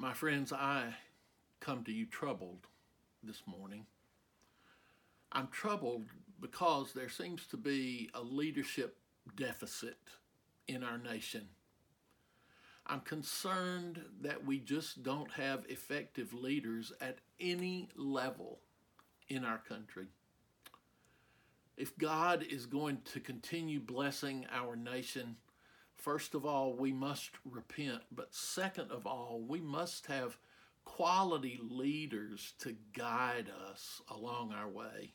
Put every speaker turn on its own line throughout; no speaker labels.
My friends, I come to you troubled this morning. I'm troubled because there seems to be a leadership deficit in our nation. I'm concerned that we just don't have effective leaders at any level in our country. If God is going to continue blessing our nation, first of all, we must repent. But second of all, we must have quality leaders to guide us along our way.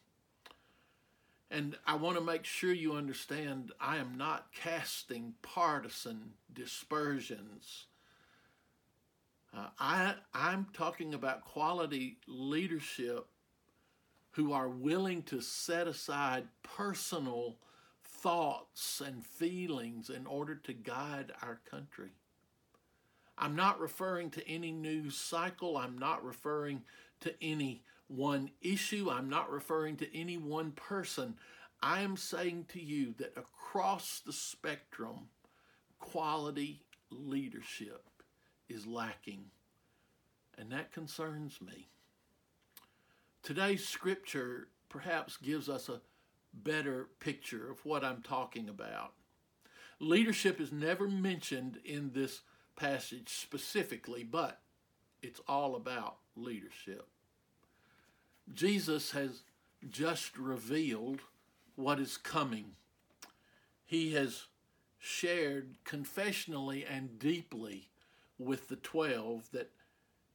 And I want to make sure you understand I am not casting partisan dispersions. Uh, I, I'm talking about quality leadership who are willing to set aside personal thoughts and feelings in order to guide our country. I'm not referring to any news cycle. I'm not referring to any one issue. I'm not referring to any one person. I am saying to you that across the spectrum, quality leadership is lacking. And that concerns me. Today's scripture perhaps gives us a better picture of what I'm talking about. Leadership is never mentioned in this passage specifically, but it's all about leadership. Jesus has just revealed what is coming. He has shared confessionally and deeply with the twelve that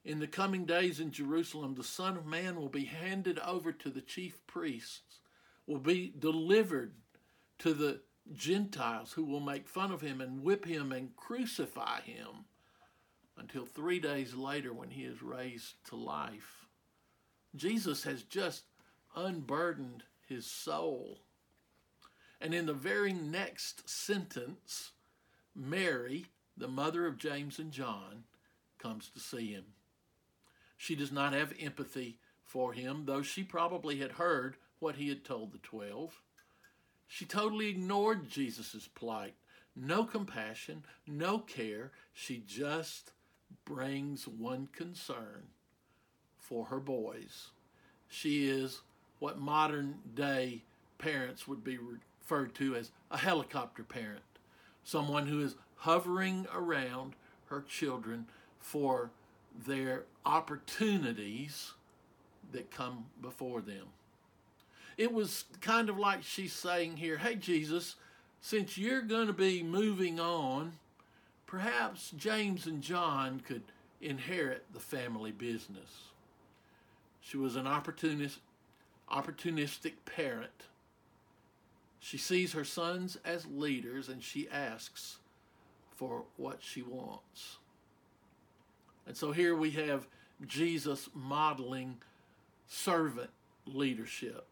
in the coming days in Jerusalem, the Son of Man will be handed over to the chief priests, will be delivered to the Gentiles who will make fun of him and whip him and crucify him until three days later when he is raised to life. Jesus has just unburdened his soul. And in the very next sentence, Mary, the mother of James and John, comes to see him. She does not have empathy for him, though she probably had heard what he had told the twelve. She totally ignored Jesus' plight. No compassion, no care. She just brings one concern for her boys. She is what modern day parents would be referred to as a helicopter parent, someone who is hovering around her children for their opportunities that come before them. It was kind of like she's saying here, hey, Jesus, since you're going to be moving on, perhaps James and John could inherit the family business. She was an opportunist, opportunistic parent. She sees her sons as leaders and she asks for what she wants. And so here we have Jesus modeling servant leadership.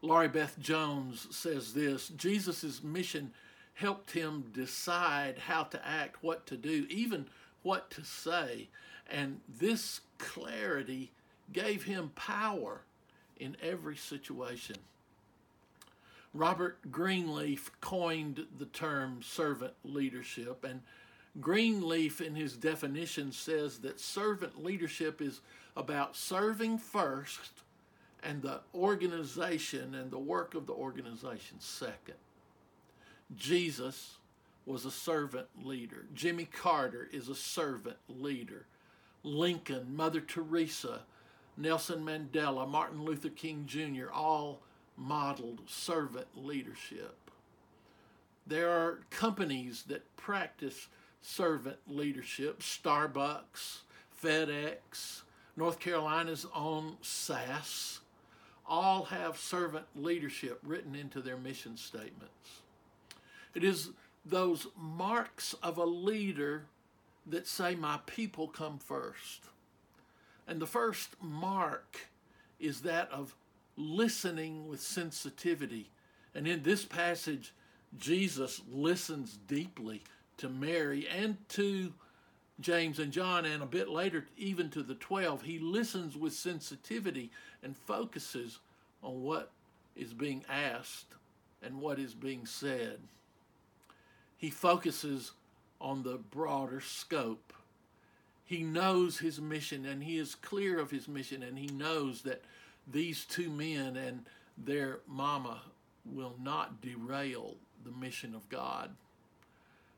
Laurie Beth Jones says this Jesus' mission helped him decide how to act, what to do, even what to say. And this clarity gave him power in every situation. Robert Greenleaf coined the term servant leadership, and Greenleaf, in his definition, says that servant leadership is about serving first and the organization and the work of the organization second. Jesus was a servant leader. Jimmy Carter is a servant leader. Lincoln, Mother Teresa, Nelson Mandela, Martin Luther King Jr., all modeled servant leadership. There are companies that practice servant leadership Starbucks, FedEx, North Carolina's own SAS, all have servant leadership written into their mission statements. It is those marks of a leader that say, My people come first. And the first mark is that of listening with sensitivity. And in this passage, Jesus listens deeply to Mary and to James and John, and a bit later, even to the 12. He listens with sensitivity and focuses on what is being asked and what is being said. He focuses on the broader scope he knows his mission and he is clear of his mission and he knows that these two men and their mama will not derail the mission of God.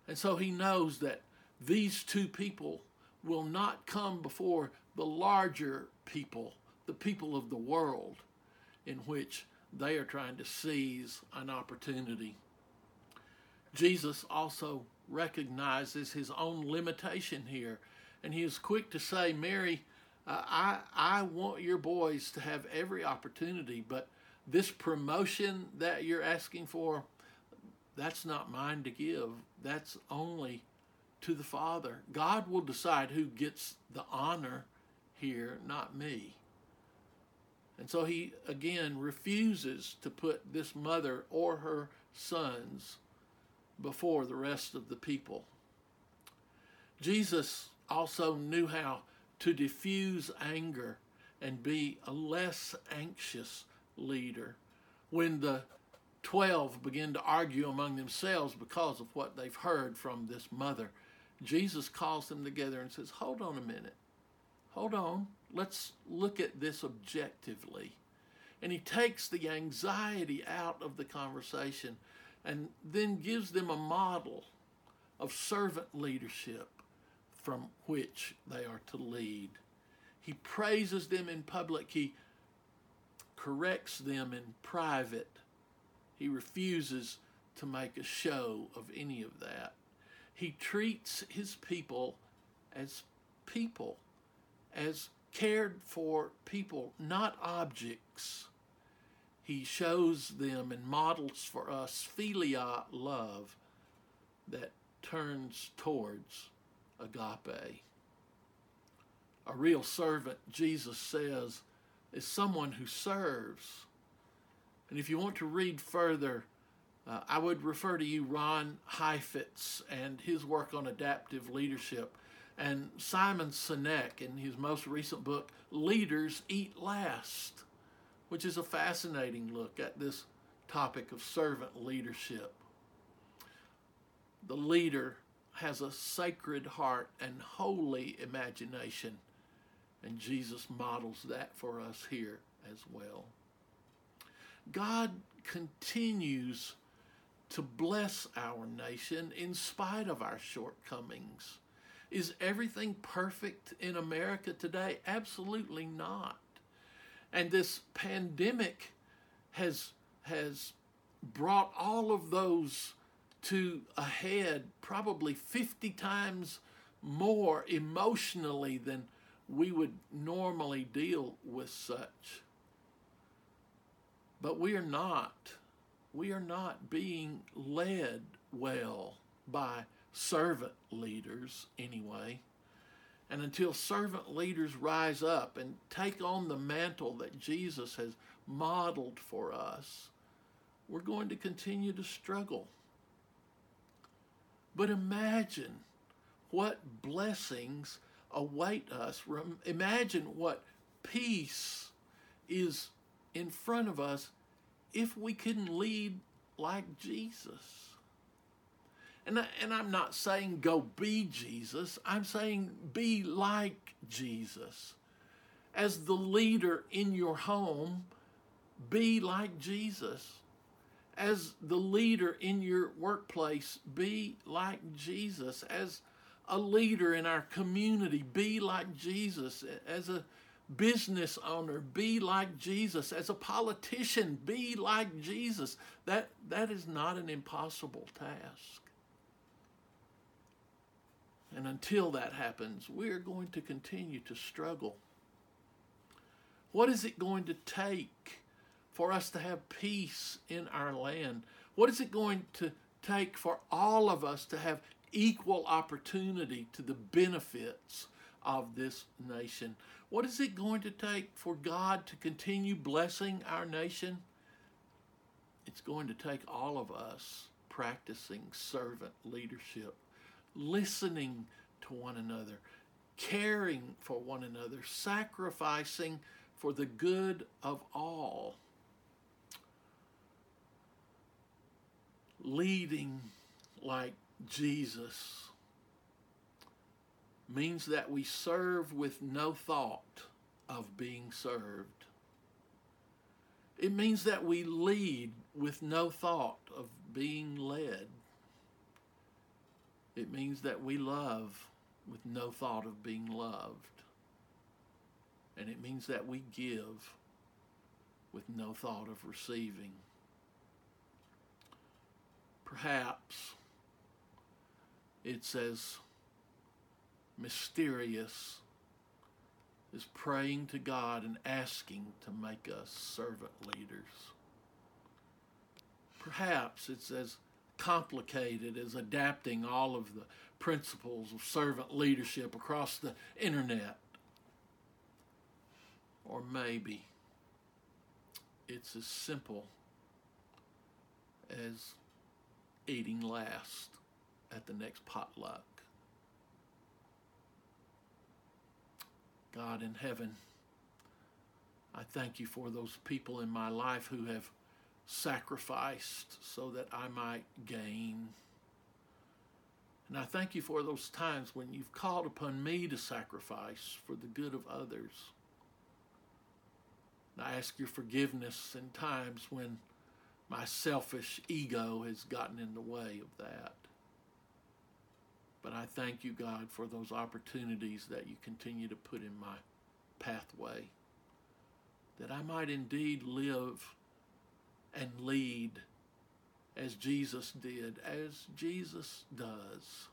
And so he knows that these two people will not come before the larger people, the people of the world, in which they are trying to seize an opportunity. Jesus also recognizes his own limitation here, and he is quick to say, Mary, uh, I, I want your boys to have every opportunity, but this promotion that you're asking for, that's not mine to give. That's only to the Father. God will decide who gets the honor here, not me. And so he again refuses to put this mother or her sons before the rest of the people. Jesus also knew how to diffuse anger and be a less anxious leader when the 12 begin to argue among themselves because of what they've heard from this mother. Jesus calls them together and says, Hold on a minute. Hold on. Let's look at this objectively. And he takes the anxiety out of the conversation and then gives them a model of servant leadership from which they are to lead. He praises them in public, he corrects them in private. He refuses to make a show of any of that. He treats his people as people, as cared for people, not objects. He shows them and models for us philia love that turns towards agape. A real servant, Jesus says, is someone who serves. And if you want to read further, uh, I would refer to you Ron Heifetz and his work on adaptive leadership, and Simon Sinek in his most recent book, Leaders Eat Last, which is a fascinating look at this topic of servant leadership. The leader has a sacred heart and holy imagination, and Jesus models that for us here as well. God continues to bless our nation in spite of our shortcomings. Is everything perfect in America today? Absolutely not. And this pandemic has has brought all of those to a head probably 50 times more emotionally than we would normally deal with such. But we are not. We are not being led well by servant leaders anyway. And until servant leaders rise up and take on the mantle that Jesus has modeled for us, we're going to continue to struggle. But imagine what blessings await us. Imagine what peace is in front of us if we can lead like Jesus. And, I, and I'm not saying go be Jesus, I'm saying be like Jesus. As the leader in your home, be like Jesus as the leader in your workplace, be like Jesus. As a leader in our community, be like Jesus. As a business owner, be like Jesus. As a politician, be like Jesus. That, that is not an impossible task. And until that happens, we are going to continue to struggle. What is it going to take for us to have peace in our land? What is it going to take for all of us to have equal opportunity to the benefits of this nation? What is it going to take for God to continue blessing our nation? It's going to take all of us practicing servant leadership, listening to one another, caring for one another, sacrificing for the good of all. leading like Jesus means that we serve with no thought of being served. It means that we lead with no thought of being led. It means that we love with no thought of being loved. And it means that we give with no thought of receiving. Perhaps it's as mysterious is praying to God and asking to make us servant leaders. Perhaps it's as complicated as adapting all of the principles of servant leadership across the internet. Or maybe it's as simple as eating last at the next potluck. God in heaven, I thank you for those people in my life who have sacrificed so that I might gain. And I thank you for those times when you've called upon me to sacrifice for the good of others. And I ask your forgiveness in times when my selfish ego has gotten in the way of that. But I thank you, God, for those opportunities that you continue to put in my pathway, that I might indeed live and lead as Jesus did, as Jesus does.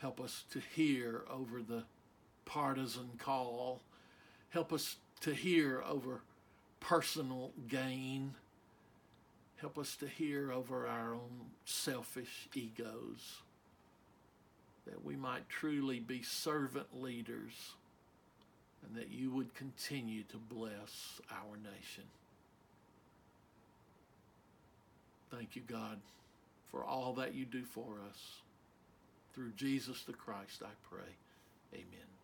Help us to hear over the partisan call. Help us to hear over personal gain. Help us to hear over our own selfish egos, that we might truly be servant leaders, and that you would continue to bless our nation. Thank you, God, for all that you do for us. Through Jesus the Christ, I pray. Amen.